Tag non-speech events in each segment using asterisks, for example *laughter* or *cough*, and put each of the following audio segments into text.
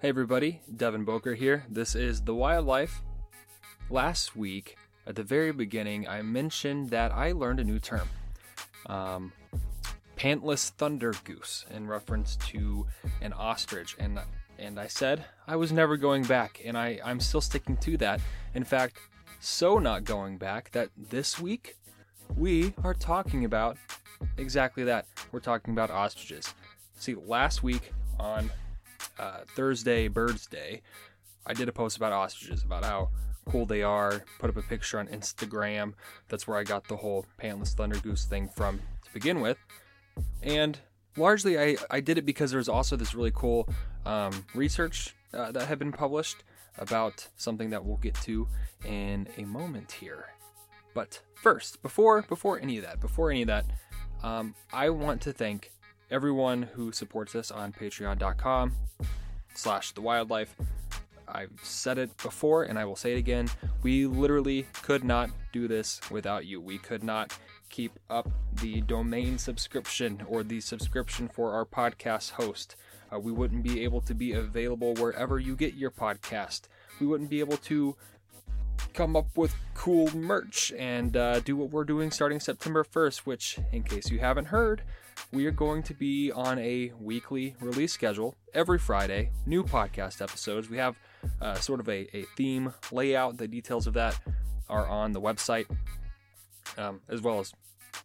Hey everybody, Devon Boker here. This is The Wildlife. Last week, at the very beginning, I mentioned that I learned a new term. Um, pantless thunder goose in reference to an ostrich and and I said I was never going back and I, I'm still sticking to that. In fact, so not going back that this week we are talking about exactly that. We're talking about ostriches. See, last week on uh, Thursday, Birds Day, I did a post about ostriches, about how cool they are. Put up a picture on Instagram. That's where I got the whole pantless thunder goose thing from to begin with. And largely, I, I did it because there's also this really cool um, research uh, that had been published about something that we'll get to in a moment here. But first, before before any of that, before any of that, um, I want to thank everyone who supports us on patreon.com slash the wildlife. I've said it before and i will say it again. We literally could not do this without you. We could not keep up the domain subscription or the subscription for our podcast host. Uh, we wouldn't be able to be available wherever you get your podcast. We wouldn't be able to come up with cool merch and uh, do what we're doing starting september 1st which in case you haven't heard we are going to be on a weekly release schedule every Friday, new podcast episodes. We have uh, sort of a, a theme layout. The details of that are on the website, um, as well as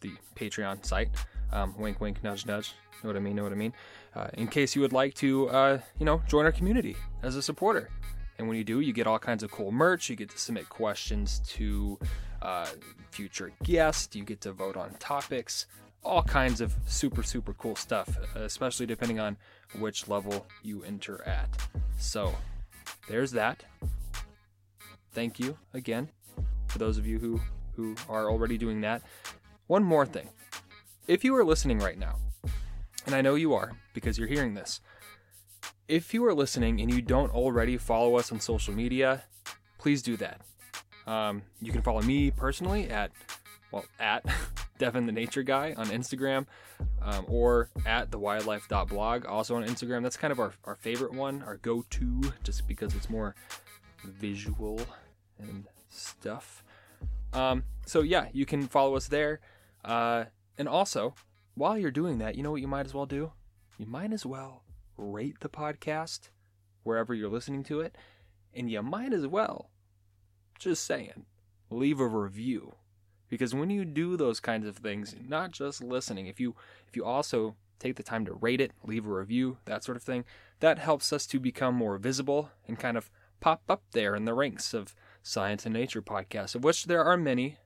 the Patreon site. Um, wink, wink, nudge, nudge. Know what I mean? Know what I mean? Uh, in case you would like to, uh, you know, join our community as a supporter. And when you do, you get all kinds of cool merch. You get to submit questions to uh, future guests. You get to vote on topics all kinds of super, super cool stuff, especially depending on which level you enter at. So, there's that. Thank you again for those of you who, who are already doing that. One more thing. If you are listening right now, and I know you are because you're hearing this, if you are listening and you don't already follow us on social media, please do that. Um, you can follow me personally at, well, at *laughs* Devon the Nature Guy on Instagram, um, or at thewildlife.blog, also on Instagram. That's kind of our, our favorite one, our go to, just because it's more visual and stuff. Um, so, yeah, you can follow us there. Uh, and also, while you're doing that, you know what you might as well do? You might as well rate the podcast wherever you're listening to it. And you might as well, just saying, leave a review because when you do those kinds of things not just listening if you if you also take the time to rate it leave a review that sort of thing that helps us to become more visible and kind of pop up there in the ranks of science and nature podcasts of which there are many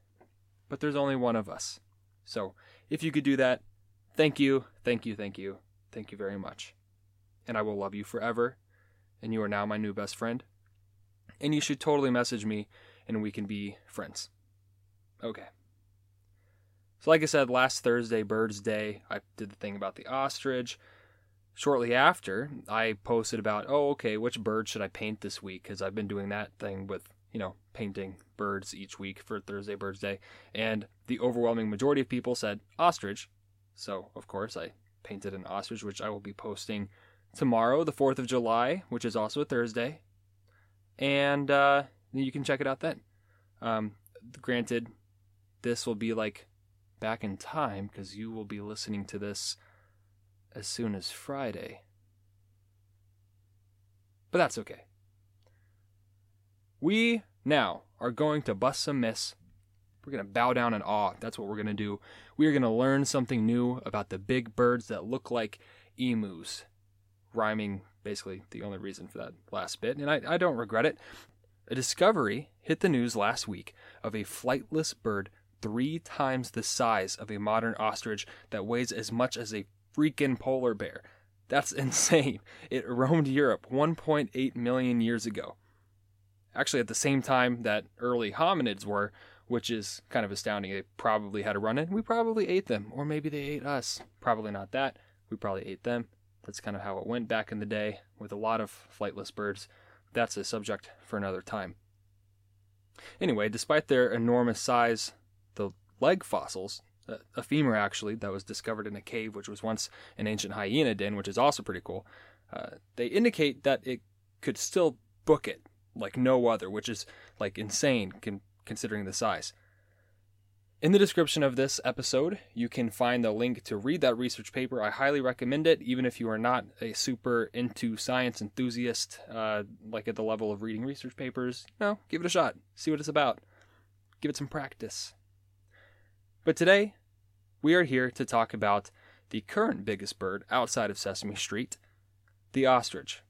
but there's only one of us. So if you could do that thank you thank you thank you thank you very much. And i will love you forever and you are now my new best friend. And you should totally message me and we can be friends. Okay so, like I said, last Thursday, Birds Day, I did the thing about the ostrich. Shortly after, I posted about, oh, okay, which bird should I paint this week? Because I've been doing that thing with, you know, painting birds each week for Thursday, Birds Day. And the overwhelming majority of people said ostrich. So, of course, I painted an ostrich, which I will be posting tomorrow, the 4th of July, which is also a Thursday. And uh, you can check it out then. Um, granted, this will be like back in time because you will be listening to this as soon as Friday. But that's okay. We now are going to bust some myths. We're going to bow down in awe. That's what we're going to do. We are going to learn something new about the big birds that look like emus. Rhyming, basically, the only reason for that last bit. And I, I don't regret it. A discovery hit the news last week of a flightless bird three times the size of a modern ostrich that weighs as much as a freaking polar bear. That's *laughs* insane. It roamed Europe 1.8 million years ago. Actually, at the same time that early hominids were, which is kind of astounding. They probably had a run in. We probably ate them, or maybe they ate us. Probably not that. We probably ate them. That's kind of how it went back in the day with a lot of flightless birds. That's a subject for another time. Anyway, despite their enormous size, the leg fossils, a femur actually, that was discovered in a cave, which was once an ancient hyena den, which is also pretty cool. Uh, they indicate that it could still book it like no other, which is like insane con- considering the size. In the description of this episode, you can find the link to read that research paper. I highly recommend it, even if you are not a super into science enthusiast, uh, like at the level of reading research papers. You know, give it a shot, see what it's about, give it some practice. But today, we are here to talk about the current biggest bird outside of Sesame Street, the ostrich.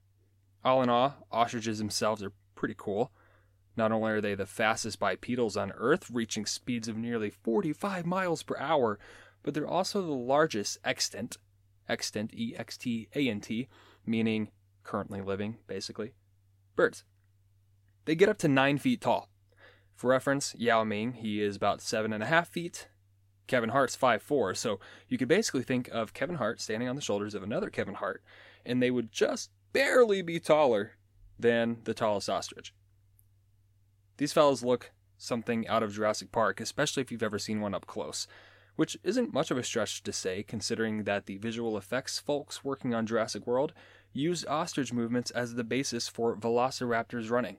All in all, ostriches themselves are pretty cool. Not only are they the fastest bipedals on Earth, reaching speeds of nearly 45 miles per hour, but they're also the largest extant, extant, E X T A N T, meaning currently living, basically, birds. They get up to 9 feet tall. For reference, Yao Ming, he is about 7.5 feet. Kevin Hart's 5'4, so you could basically think of Kevin Hart standing on the shoulders of another Kevin Hart, and they would just barely be taller than the tallest ostrich. These fellows look something out of Jurassic Park, especially if you've ever seen one up close, which isn't much of a stretch to say considering that the visual effects folks working on Jurassic World used ostrich movements as the basis for velociraptors running.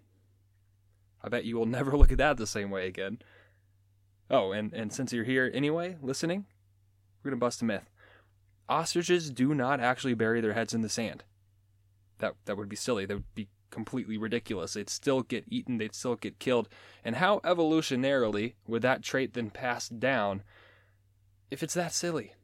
I bet you will *laughs* never look at that the same way again. Oh, and, and since you're here anyway, listening, we're going to bust a myth. Ostriches do not actually bury their heads in the sand. That, that would be silly. That would be completely ridiculous. They'd still get eaten, they'd still get killed. And how evolutionarily would that trait then pass down if it's that silly?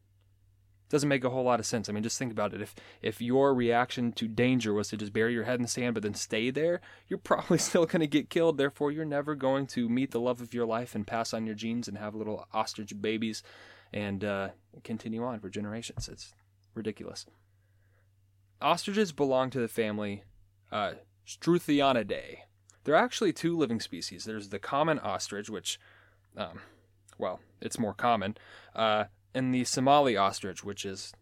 Doesn't make a whole lot of sense. I mean, just think about it. If if your reaction to danger was to just bury your head in the sand but then stay there, you're *laughs* probably still going to get killed. Therefore, you're never going to meet the love of your life and pass on your genes and have little ostrich babies and uh, continue on for generations. It's ridiculous. Ostriches belong to the family uh, Struthionidae. There are actually two living species. There's the common ostrich, which, um, well, it's more common, uh, and the Somali ostrich, which is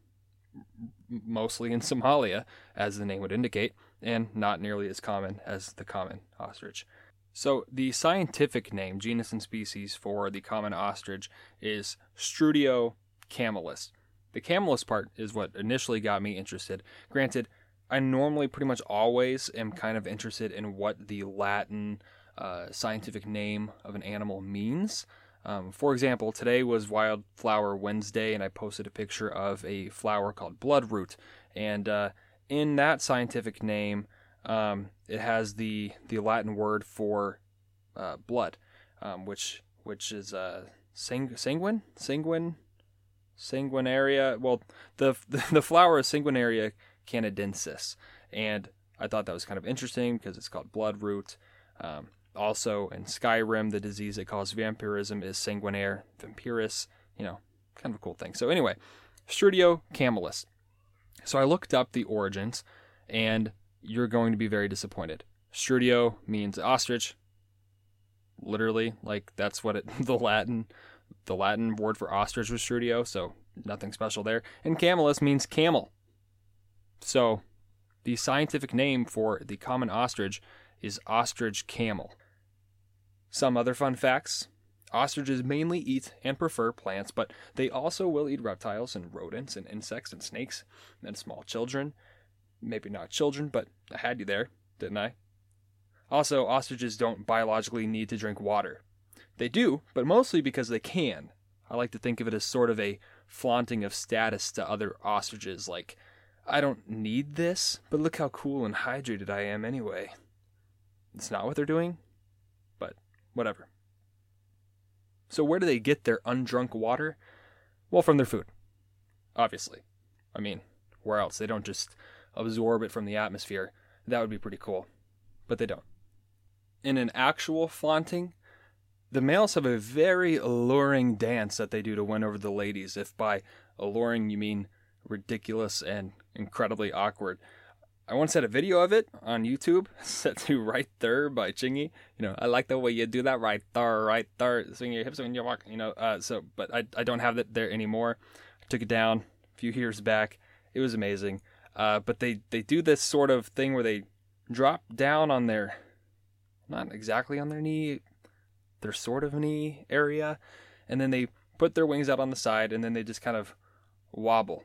mostly in Somalia, as the name would indicate, and not nearly as common as the common ostrich. So, the scientific name, genus and species, for the common ostrich is Struthio camelus. The camelus part is what initially got me interested. Granted, I normally pretty much always am kind of interested in what the Latin uh, scientific name of an animal means. Um, for example, today was Wildflower Wednesday, and I posted a picture of a flower called bloodroot. And uh, in that scientific name, um, it has the the Latin word for uh, blood, um, which which is uh, sang- sanguine, sanguine, sanguinaria. Well, the *laughs* the, flower is sanguinaria canadensis. And I thought that was kind of interesting because it's called bloodroot. Um, also, in Skyrim, the disease that causes vampirism is sanguinare vampiris. You know, kind of a cool thing. So, anyway, Struthio camelus. So, I looked up the origins, and you're going to be very disappointed. Struthio means ostrich. Literally, like that's what it, *laughs* the Latin, the Latin word for ostrich was Struthio. So nothing special there. And camelus means camel. So, the scientific name for the common ostrich is ostrich camel. Some other fun facts ostriches mainly eat and prefer plants, but they also will eat reptiles and rodents and insects and snakes and small children. Maybe not children, but I had you there, didn't I? Also, ostriches don't biologically need to drink water. They do, but mostly because they can. I like to think of it as sort of a flaunting of status to other ostriches, like I don't need this, but look how cool and hydrated I am anyway. It's not what they're doing, whatever. So, where do they get their undrunk water? Well, from their food, obviously. I mean, where else? They don't just absorb it from the atmosphere. That would be pretty cool, but they don't. In an actual flaunting, the males have a very alluring dance that they do to win over the ladies. If by alluring you mean ridiculous and incredibly awkward. I once had a video of it on YouTube *laughs* set to Right There by Chingy. You know, I like the way you do that right there, right there, swing your hips when you walk, you know. Uh, so, but I, I don't have it there anymore. I took it down a few years back. It was amazing. Uh, but they, they do this sort of thing where they drop down on their, not exactly on their knee, their sort of knee area, and then they put their wings out on the side, and then they just kind of wobble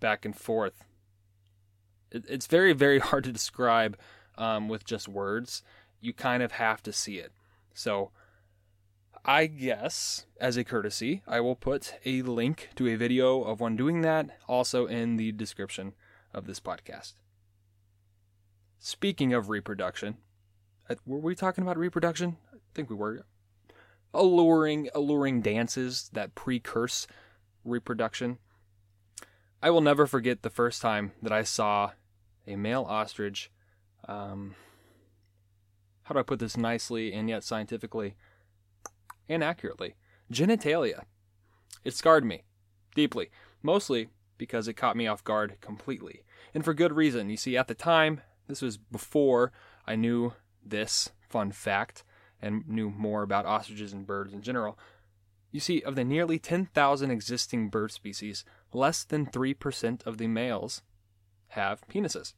back and forth. It, it's very, very *laughs* hard to describe um, with just words. You kind of have to see it. So, I guess, as a courtesy, I will put a link to a video of one doing that also in the description of this podcast. Speaking of reproduction, were we talking about reproduction? I think we were. Alluring, alluring dances that precurse reproduction. I will never forget the first time that I saw a male ostrich. Um, how do I put this nicely and yet scientifically and accurately? Genitalia. It scarred me deeply, mostly because it caught me off guard completely. And for good reason. You see, at the time, this was before I knew this fun fact and knew more about ostriches and birds in general. You see, of the nearly 10,000 existing bird species, less than 3% of the males have penises.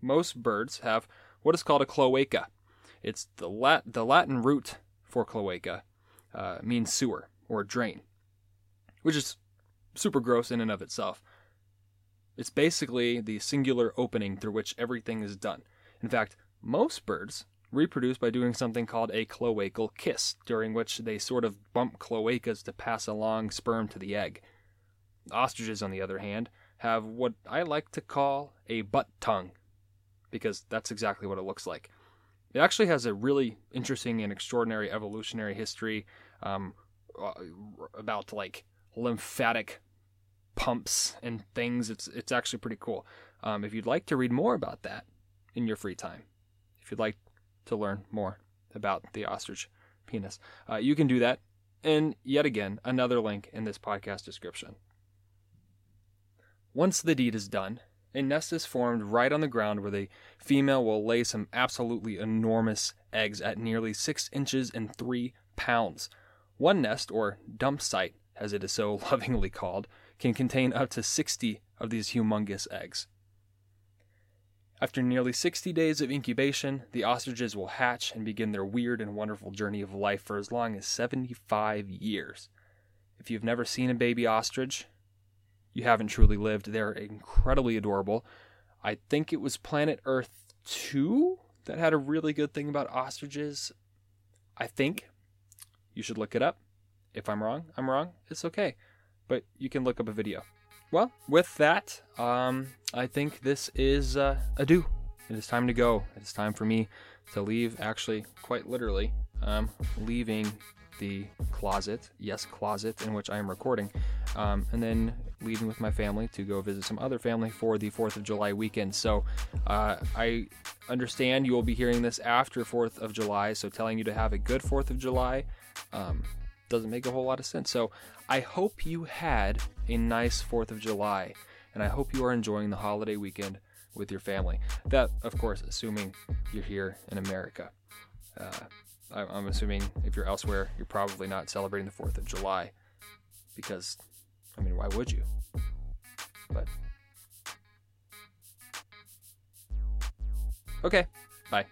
Most birds have what is called a cloaca. It's the, Lat- the Latin root for cloaca, uh, means sewer or drain, which is super gross in and of itself. It's basically the singular opening through which everything is done. In fact, most birds reproduce by doing something called a cloacal kiss, during which they sort of bump cloacas to pass along sperm to the egg. Ostriches, on the other hand, have what I like to call a butt tongue, because that's exactly what it looks like. It actually has a really interesting and extraordinary evolutionary history um, uh, about like lymphatic pumps and things. It's it's actually pretty cool. Um, if you'd like to read more about that in your free time, if you'd like to learn more about the ostrich penis. Uh, you can do that. And yet again, another link in this podcast description. Once the deed is done, a nest is formed right on the ground where the female will lay some absolutely enormous eggs at nearly six inches and three pounds. One nest, or dump site as it is so *laughs* lovingly called, can contain up to 60 of these humongous eggs. After nearly 60 days of incubation, the ostriches will hatch and begin their weird and wonderful journey of life for as long as 75 years. If you've never seen a baby ostrich, you haven't truly lived. They're incredibly adorable. I think it was Planet Earth 2 that had a really good thing about ostriches. I think. You should look it up. If I'm wrong, I'm wrong. It's okay. But you can look up a video. Well, with that, um, I think this is uh, adieu. It is time to go. It is time for me to leave, actually, quite literally, um, leaving the closet, yes, closet in which I am recording, um, and then leaving with my family to go visit some other family for the 4th of July weekend. So uh, I understand you will be hearing this after 4th of July, so telling you to have a good 4th of July um, doesn't make a whole lot of sense. So I hope you had a nice 4th of July, and I hope you are enjoying the holiday weekend with your family. That, of course, assuming you're here in America. Uh, I'm assuming if you're elsewhere, you're probably not celebrating the 4th of July because, I mean, why would you? But. Okay, bye.